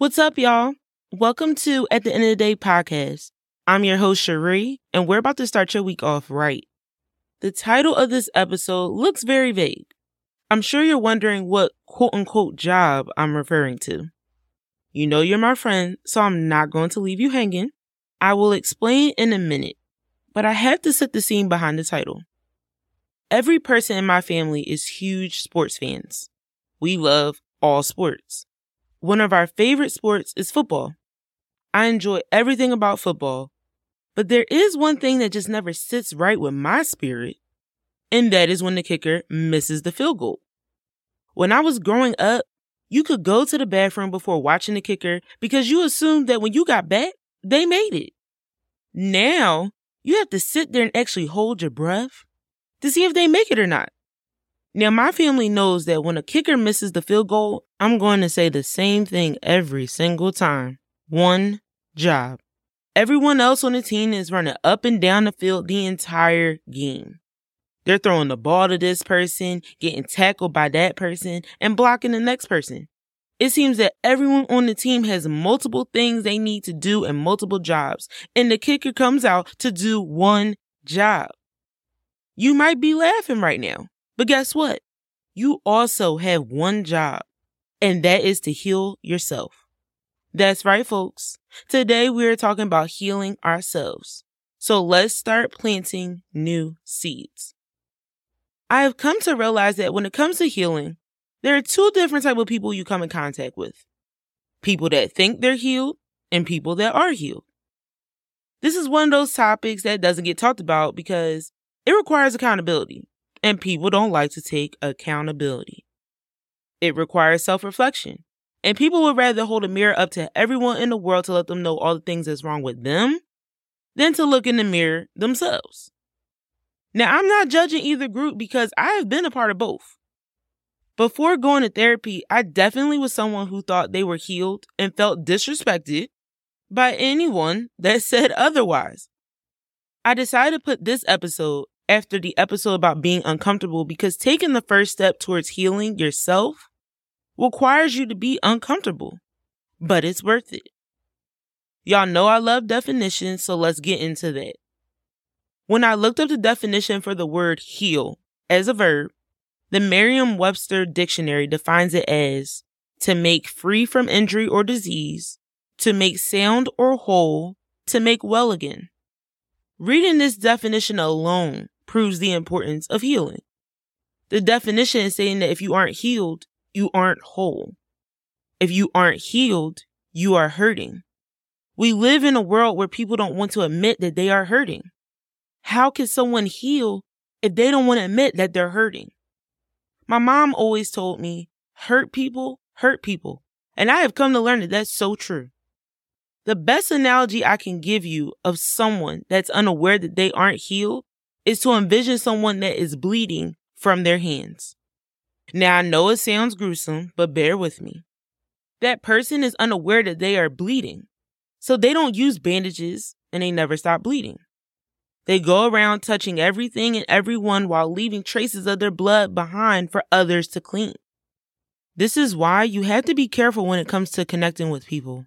What's up, y'all? Welcome to At the End of the Day podcast. I'm your host, Cherie, and we're about to start your week off right. The title of this episode looks very vague. I'm sure you're wondering what quote unquote job I'm referring to. You know you're my friend, so I'm not going to leave you hanging. I will explain in a minute, but I have to set the scene behind the title. Every person in my family is huge sports fans. We love all sports. One of our favorite sports is football. I enjoy everything about football, but there is one thing that just never sits right with my spirit, and that is when the kicker misses the field goal. When I was growing up, you could go to the bathroom before watching the kicker because you assumed that when you got back, they made it. Now, you have to sit there and actually hold your breath to see if they make it or not. Now, my family knows that when a kicker misses the field goal, I'm going to say the same thing every single time. One job. Everyone else on the team is running up and down the field the entire game. They're throwing the ball to this person, getting tackled by that person, and blocking the next person. It seems that everyone on the team has multiple things they need to do and multiple jobs, and the kicker comes out to do one job. You might be laughing right now, but guess what? You also have one job, and that is to heal yourself. That's right, folks. Today we are talking about healing ourselves. So let's start planting new seeds. I have come to realize that when it comes to healing, there are two different type of people you come in contact with. People that think they're healed and people that are healed. This is one of those topics that doesn't get talked about because it requires accountability and people don't like to take accountability. It requires self-reflection and people would rather hold a mirror up to everyone in the world to let them know all the things that's wrong with them than to look in the mirror themselves. Now, I'm not judging either group because I have been a part of both. Before going to therapy, I definitely was someone who thought they were healed and felt disrespected by anyone that said otherwise. I decided to put this episode after the episode about being uncomfortable because taking the first step towards healing yourself requires you to be uncomfortable, but it's worth it. Y'all know I love definitions, so let's get into that. When I looked up the definition for the word heal as a verb, the Merriam Webster dictionary defines it as to make free from injury or disease, to make sound or whole, to make well again. Reading this definition alone proves the importance of healing. The definition is saying that if you aren't healed, you aren't whole. If you aren't healed, you are hurting. We live in a world where people don't want to admit that they are hurting. How can someone heal if they don't want to admit that they're hurting? My mom always told me, hurt people, hurt people. And I have come to learn that that's so true. The best analogy I can give you of someone that's unaware that they aren't healed is to envision someone that is bleeding from their hands. Now I know it sounds gruesome, but bear with me. That person is unaware that they are bleeding. So they don't use bandages and they never stop bleeding. They go around touching everything and everyone while leaving traces of their blood behind for others to clean. This is why you have to be careful when it comes to connecting with people.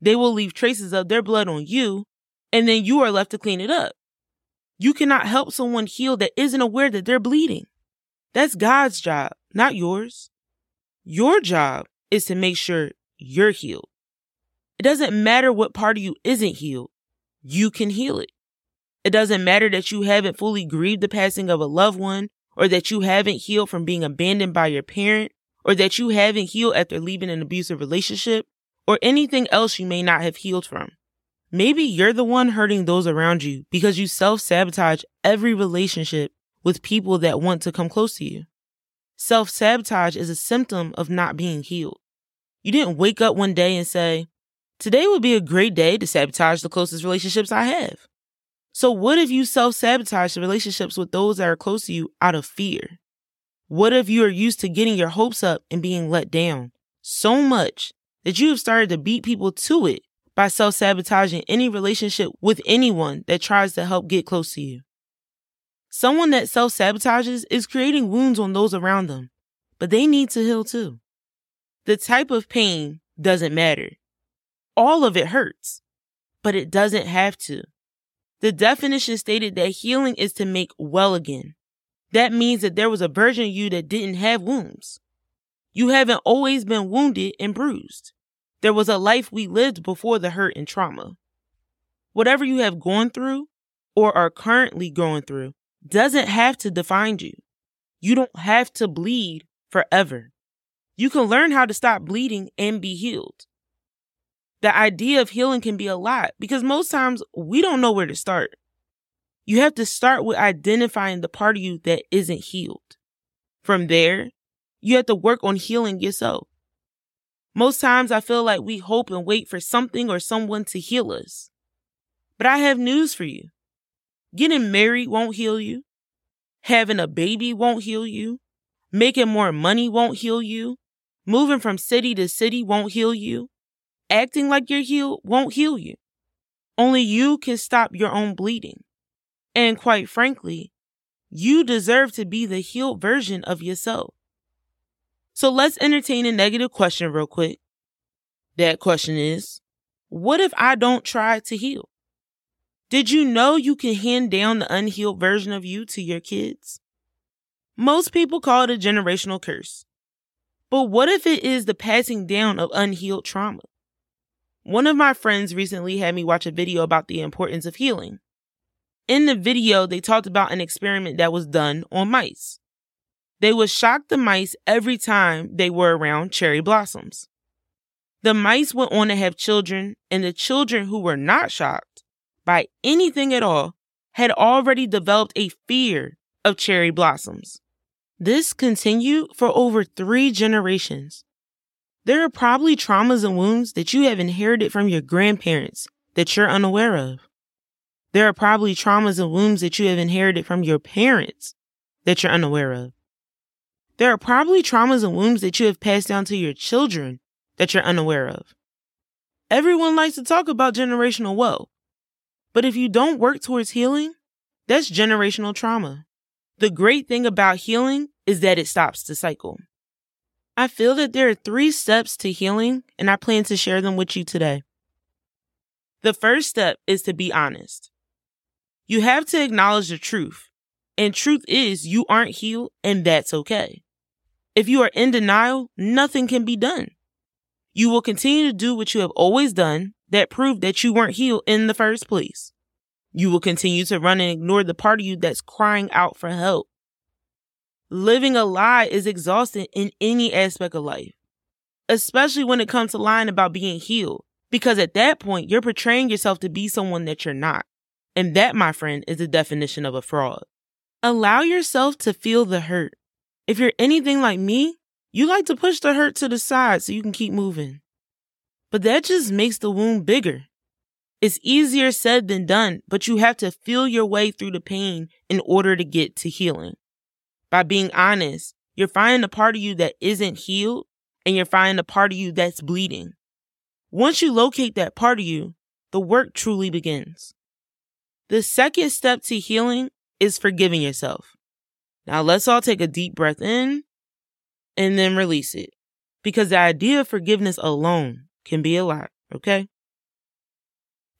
They will leave traces of their blood on you, and then you are left to clean it up. You cannot help someone heal that isn't aware that they're bleeding. That's God's job, not yours. Your job is to make sure you're healed. It doesn't matter what part of you isn't healed. You can heal it. It doesn't matter that you haven't fully grieved the passing of a loved one, or that you haven't healed from being abandoned by your parent, or that you haven't healed after leaving an abusive relationship, or anything else you may not have healed from. Maybe you're the one hurting those around you because you self sabotage every relationship with people that want to come close to you. Self sabotage is a symptom of not being healed. You didn't wake up one day and say, Today would be a great day to sabotage the closest relationships I have. So, what if you self sabotage the relationships with those that are close to you out of fear? What if you are used to getting your hopes up and being let down so much that you have started to beat people to it by self sabotaging any relationship with anyone that tries to help get close to you? Someone that self sabotages is creating wounds on those around them, but they need to heal too. The type of pain doesn't matter. All of it hurts, but it doesn't have to. The definition stated that healing is to make well again. That means that there was a version of you that didn't have wounds. You haven't always been wounded and bruised. There was a life we lived before the hurt and trauma. Whatever you have gone through or are currently going through doesn't have to define you. You don't have to bleed forever. You can learn how to stop bleeding and be healed. The idea of healing can be a lot because most times we don't know where to start. You have to start with identifying the part of you that isn't healed. From there, you have to work on healing yourself. Most times I feel like we hope and wait for something or someone to heal us. But I have news for you. Getting married won't heal you. Having a baby won't heal you. Making more money won't heal you. Moving from city to city won't heal you. Acting like you're healed won't heal you. Only you can stop your own bleeding. And quite frankly, you deserve to be the healed version of yourself. So let's entertain a negative question real quick. That question is, what if I don't try to heal? Did you know you can hand down the unhealed version of you to your kids? Most people call it a generational curse. But what if it is the passing down of unhealed trauma? One of my friends recently had me watch a video about the importance of healing. In the video, they talked about an experiment that was done on mice. They would shock the mice every time they were around cherry blossoms. The mice went on to have children, and the children who were not shocked by anything at all had already developed a fear of cherry blossoms. This continued for over three generations. There are probably traumas and wounds that you have inherited from your grandparents that you're unaware of. There are probably traumas and wounds that you have inherited from your parents that you're unaware of. There are probably traumas and wounds that you have passed down to your children that you're unaware of. Everyone likes to talk about generational woe, but if you don't work towards healing, that's generational trauma. The great thing about healing is that it stops the cycle. I feel that there are three steps to healing, and I plan to share them with you today. The first step is to be honest. You have to acknowledge the truth, and truth is you aren't healed, and that's okay. If you are in denial, nothing can be done. You will continue to do what you have always done that proved that you weren't healed in the first place. You will continue to run and ignore the part of you that's crying out for help. Living a lie is exhausting in any aspect of life, especially when it comes to lying about being healed, because at that point, you're portraying yourself to be someone that you're not. And that, my friend, is the definition of a fraud. Allow yourself to feel the hurt. If you're anything like me, you like to push the hurt to the side so you can keep moving. But that just makes the wound bigger. It's easier said than done, but you have to feel your way through the pain in order to get to healing. By being honest, you're finding a part of you that isn't healed and you're finding a part of you that's bleeding. Once you locate that part of you, the work truly begins. The second step to healing is forgiving yourself. Now let's all take a deep breath in and then release it because the idea of forgiveness alone can be a lot, okay?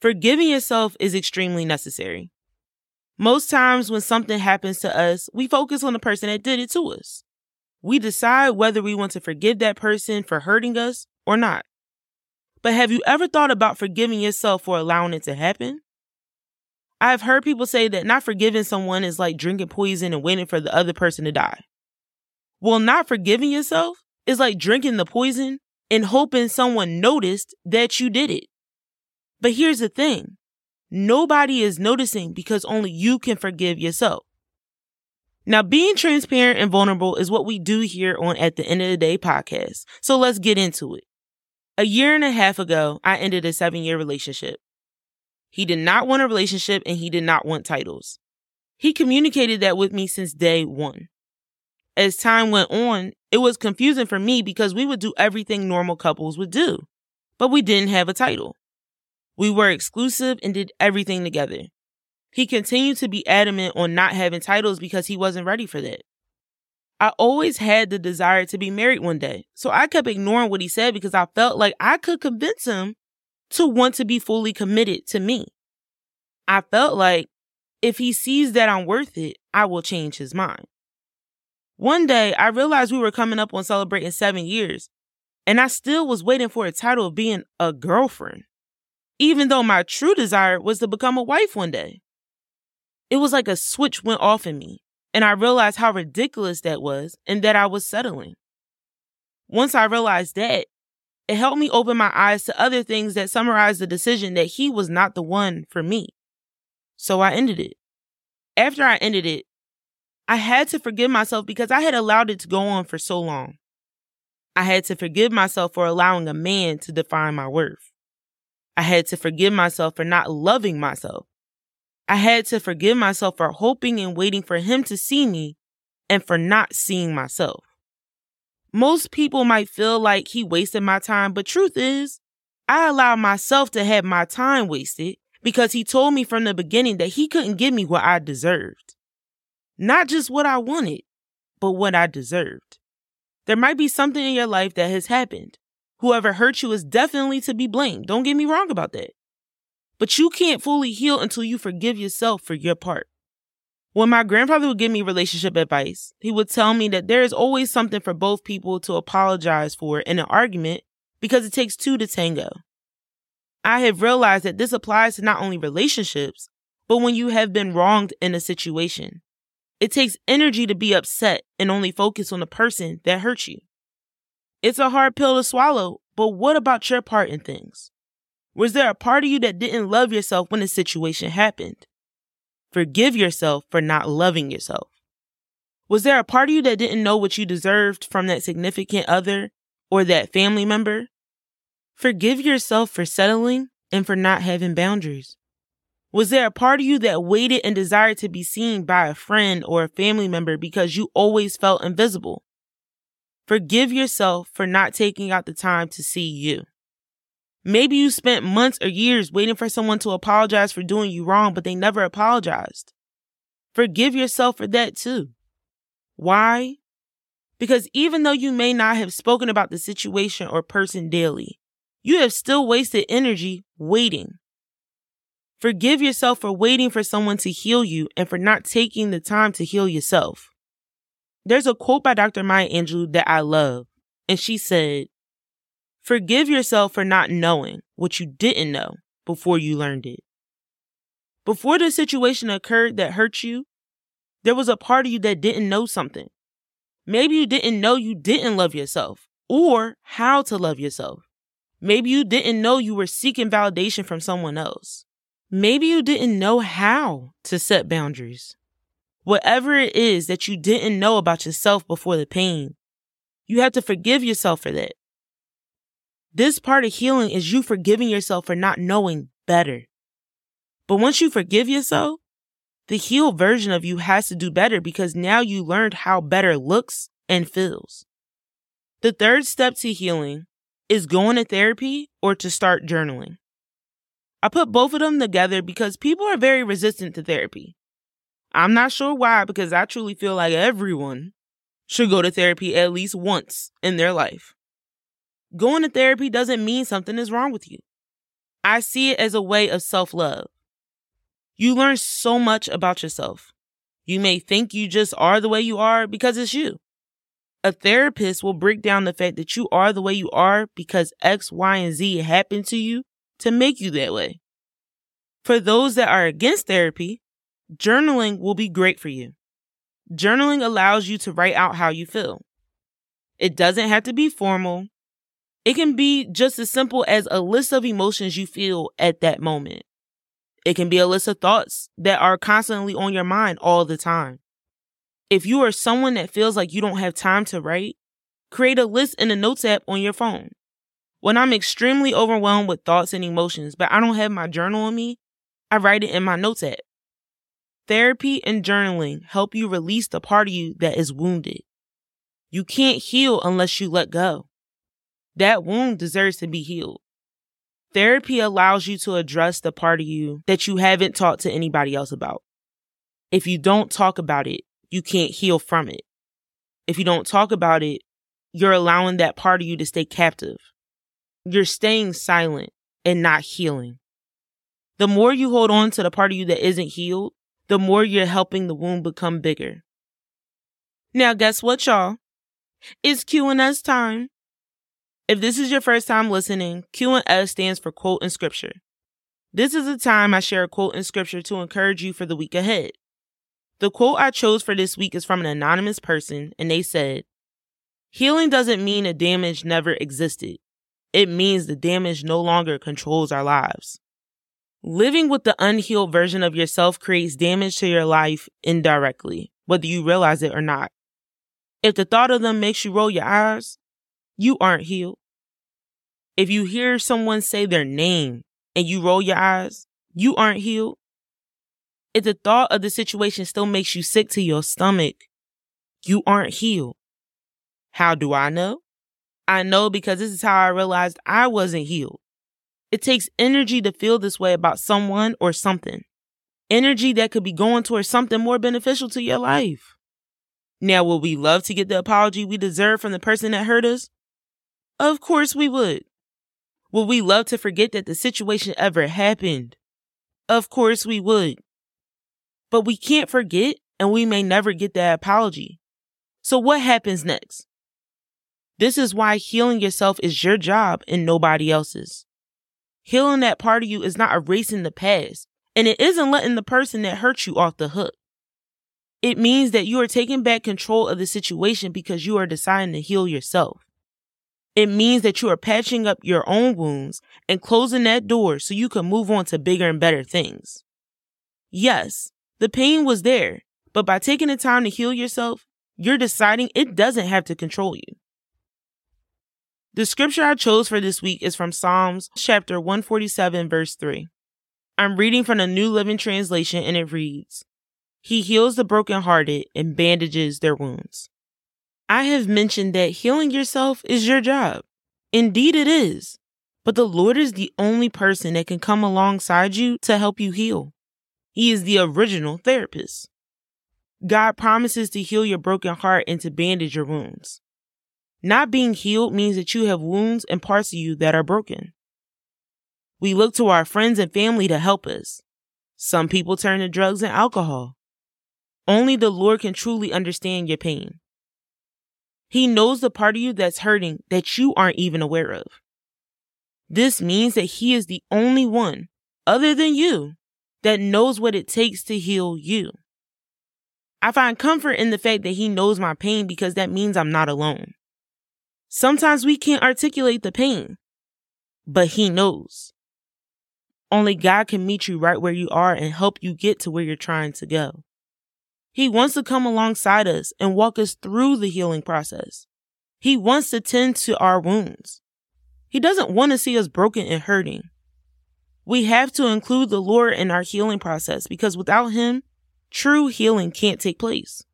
Forgiving yourself is extremely necessary. Most times when something happens to us, we focus on the person that did it to us. We decide whether we want to forgive that person for hurting us or not. But have you ever thought about forgiving yourself for allowing it to happen? I've heard people say that not forgiving someone is like drinking poison and waiting for the other person to die. Well, not forgiving yourself is like drinking the poison and hoping someone noticed that you did it. But here's the thing. Nobody is noticing because only you can forgive yourself. Now, being transparent and vulnerable is what we do here on At the End of the Day podcast. So let's get into it. A year and a half ago, I ended a seven year relationship. He did not want a relationship and he did not want titles. He communicated that with me since day one. As time went on, it was confusing for me because we would do everything normal couples would do, but we didn't have a title. We were exclusive and did everything together. He continued to be adamant on not having titles because he wasn't ready for that. I always had the desire to be married one day. So I kept ignoring what he said because I felt like I could convince him to want to be fully committed to me. I felt like if he sees that I'm worth it, I will change his mind. One day, I realized we were coming up on celebrating seven years, and I still was waiting for a title of being a girlfriend, even though my true desire was to become a wife one day. It was like a switch went off in me, and I realized how ridiculous that was and that I was settling. Once I realized that, it helped me open my eyes to other things that summarized the decision that he was not the one for me. So I ended it. After I ended it, I had to forgive myself because I had allowed it to go on for so long. I had to forgive myself for allowing a man to define my worth. I had to forgive myself for not loving myself. I had to forgive myself for hoping and waiting for him to see me and for not seeing myself. Most people might feel like he wasted my time, but truth is, I allowed myself to have my time wasted because he told me from the beginning that he couldn't give me what I deserved. Not just what I wanted, but what I deserved. There might be something in your life that has happened. Whoever hurt you is definitely to be blamed. Don't get me wrong about that. But you can't fully heal until you forgive yourself for your part. When my grandfather would give me relationship advice, he would tell me that there is always something for both people to apologize for in an argument because it takes two to tango. I have realized that this applies to not only relationships, but when you have been wronged in a situation. It takes energy to be upset and only focus on the person that hurt you. It's a hard pill to swallow, but what about your part in things? Was there a part of you that didn't love yourself when the situation happened? Forgive yourself for not loving yourself. Was there a part of you that didn't know what you deserved from that significant other or that family member? Forgive yourself for settling and for not having boundaries. Was there a part of you that waited and desired to be seen by a friend or a family member because you always felt invisible? Forgive yourself for not taking out the time to see you. Maybe you spent months or years waiting for someone to apologize for doing you wrong, but they never apologized. Forgive yourself for that too. Why? Because even though you may not have spoken about the situation or person daily, you have still wasted energy waiting. Forgive yourself for waiting for someone to heal you and for not taking the time to heal yourself. There's a quote by Dr. Maya Angelou that I love, and she said, Forgive yourself for not knowing what you didn't know before you learned it. Before the situation occurred that hurt you, there was a part of you that didn't know something. Maybe you didn't know you didn't love yourself or how to love yourself. Maybe you didn't know you were seeking validation from someone else. Maybe you didn't know how to set boundaries. Whatever it is that you didn't know about yourself before the pain, you have to forgive yourself for that. This part of healing is you forgiving yourself for not knowing better. But once you forgive yourself, the healed version of you has to do better because now you learned how better looks and feels. The third step to healing is going to therapy or to start journaling. I put both of them together because people are very resistant to therapy. I'm not sure why, because I truly feel like everyone should go to therapy at least once in their life. Going to therapy doesn't mean something is wrong with you. I see it as a way of self love. You learn so much about yourself. You may think you just are the way you are because it's you. A therapist will break down the fact that you are the way you are because X, Y, and Z happened to you to make you that way. For those that are against therapy, journaling will be great for you. Journaling allows you to write out how you feel. It doesn't have to be formal. It can be just as simple as a list of emotions you feel at that moment. It can be a list of thoughts that are constantly on your mind all the time. If you are someone that feels like you don't have time to write, create a list in the notes app on your phone. When I'm extremely overwhelmed with thoughts and emotions, but I don't have my journal on me, I write it in my notes app. Therapy and journaling help you release the part of you that is wounded. You can't heal unless you let go. That wound deserves to be healed. Therapy allows you to address the part of you that you haven't talked to anybody else about. If you don't talk about it, you can't heal from it. If you don't talk about it, you're allowing that part of you to stay captive. You're staying silent and not healing. The more you hold on to the part of you that isn't healed, the more you're helping the wound become bigger. Now, guess what, y'all? It's Q&S time. If this is your first time listening, Q&S stands for quote in scripture. This is a time I share a quote in scripture to encourage you for the week ahead. The quote I chose for this week is from an anonymous person, and they said, Healing doesn't mean a damage never existed. It means the damage no longer controls our lives. Living with the unhealed version of yourself creates damage to your life indirectly, whether you realize it or not. If the thought of them makes you roll your eyes, you aren't healed. If you hear someone say their name and you roll your eyes, you aren't healed. If the thought of the situation still makes you sick to your stomach, you aren't healed. How do I know? I know because this is how I realized I wasn't healed. It takes energy to feel this way about someone or something. Energy that could be going towards something more beneficial to your life. Now, would we love to get the apology we deserve from the person that hurt us? Of course we would. Would we love to forget that the situation ever happened? Of course we would. But we can't forget and we may never get that apology. So what happens next? This is why healing yourself is your job and nobody else's. Healing that part of you is not erasing the past, and it isn't letting the person that hurt you off the hook. It means that you are taking back control of the situation because you are deciding to heal yourself. It means that you are patching up your own wounds and closing that door so you can move on to bigger and better things. Yes, the pain was there, but by taking the time to heal yourself, you're deciding it doesn't have to control you. The scripture I chose for this week is from Psalms chapter 147 verse 3. I'm reading from the New Living Translation and it reads, He heals the brokenhearted and bandages their wounds. I have mentioned that healing yourself is your job. Indeed, it is. But the Lord is the only person that can come alongside you to help you heal. He is the original therapist. God promises to heal your broken heart and to bandage your wounds. Not being healed means that you have wounds and parts of you that are broken. We look to our friends and family to help us. Some people turn to drugs and alcohol. Only the Lord can truly understand your pain. He knows the part of you that's hurting that you aren't even aware of. This means that He is the only one, other than you, that knows what it takes to heal you. I find comfort in the fact that He knows my pain because that means I'm not alone. Sometimes we can't articulate the pain, but He knows. Only God can meet you right where you are and help you get to where you're trying to go. He wants to come alongside us and walk us through the healing process. He wants to tend to our wounds. He doesn't want to see us broken and hurting. We have to include the Lord in our healing process because without Him, true healing can't take place.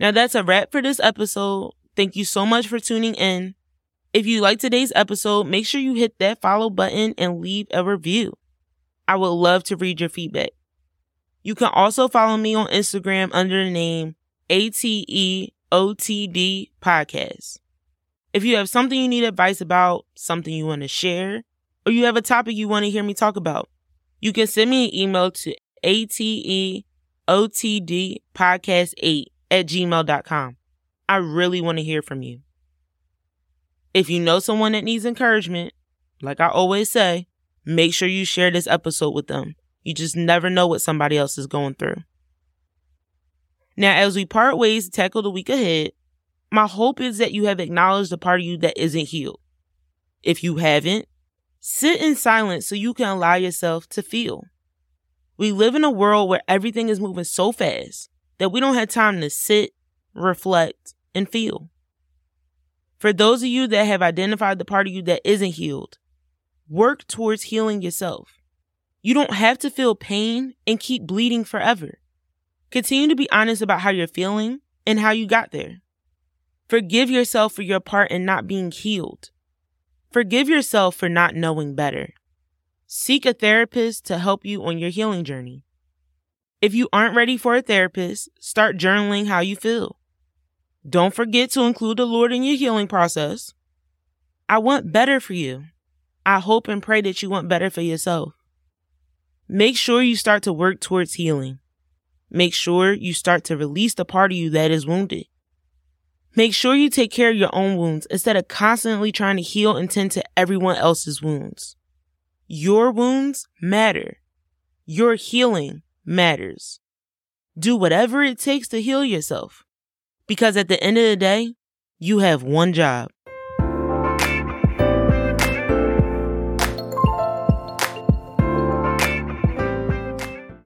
Now that's a wrap for this episode. Thank you so much for tuning in. If you like today's episode, make sure you hit that follow button and leave a review. I would love to read your feedback. You can also follow me on Instagram under the name ATEOTD Podcast. If you have something you need advice about, something you want to share, or you have a topic you want to hear me talk about, you can send me an email to ATEOTDpodcast8 at gmail.com. I really want to hear from you. If you know someone that needs encouragement, like I always say, make sure you share this episode with them. You just never know what somebody else is going through. Now, as we part ways to tackle the week ahead, my hope is that you have acknowledged the part of you that isn't healed. If you haven't, sit in silence so you can allow yourself to feel. We live in a world where everything is moving so fast that we don't have time to sit, reflect, and feel. For those of you that have identified the part of you that isn't healed, work towards healing yourself. You don't have to feel pain and keep bleeding forever. Continue to be honest about how you're feeling and how you got there. Forgive yourself for your part in not being healed. Forgive yourself for not knowing better. Seek a therapist to help you on your healing journey. If you aren't ready for a therapist, start journaling how you feel. Don't forget to include the Lord in your healing process. I want better for you. I hope and pray that you want better for yourself. Make sure you start to work towards healing. Make sure you start to release the part of you that is wounded. Make sure you take care of your own wounds instead of constantly trying to heal and tend to everyone else's wounds. Your wounds matter. Your healing matters. Do whatever it takes to heal yourself. Because at the end of the day, you have one job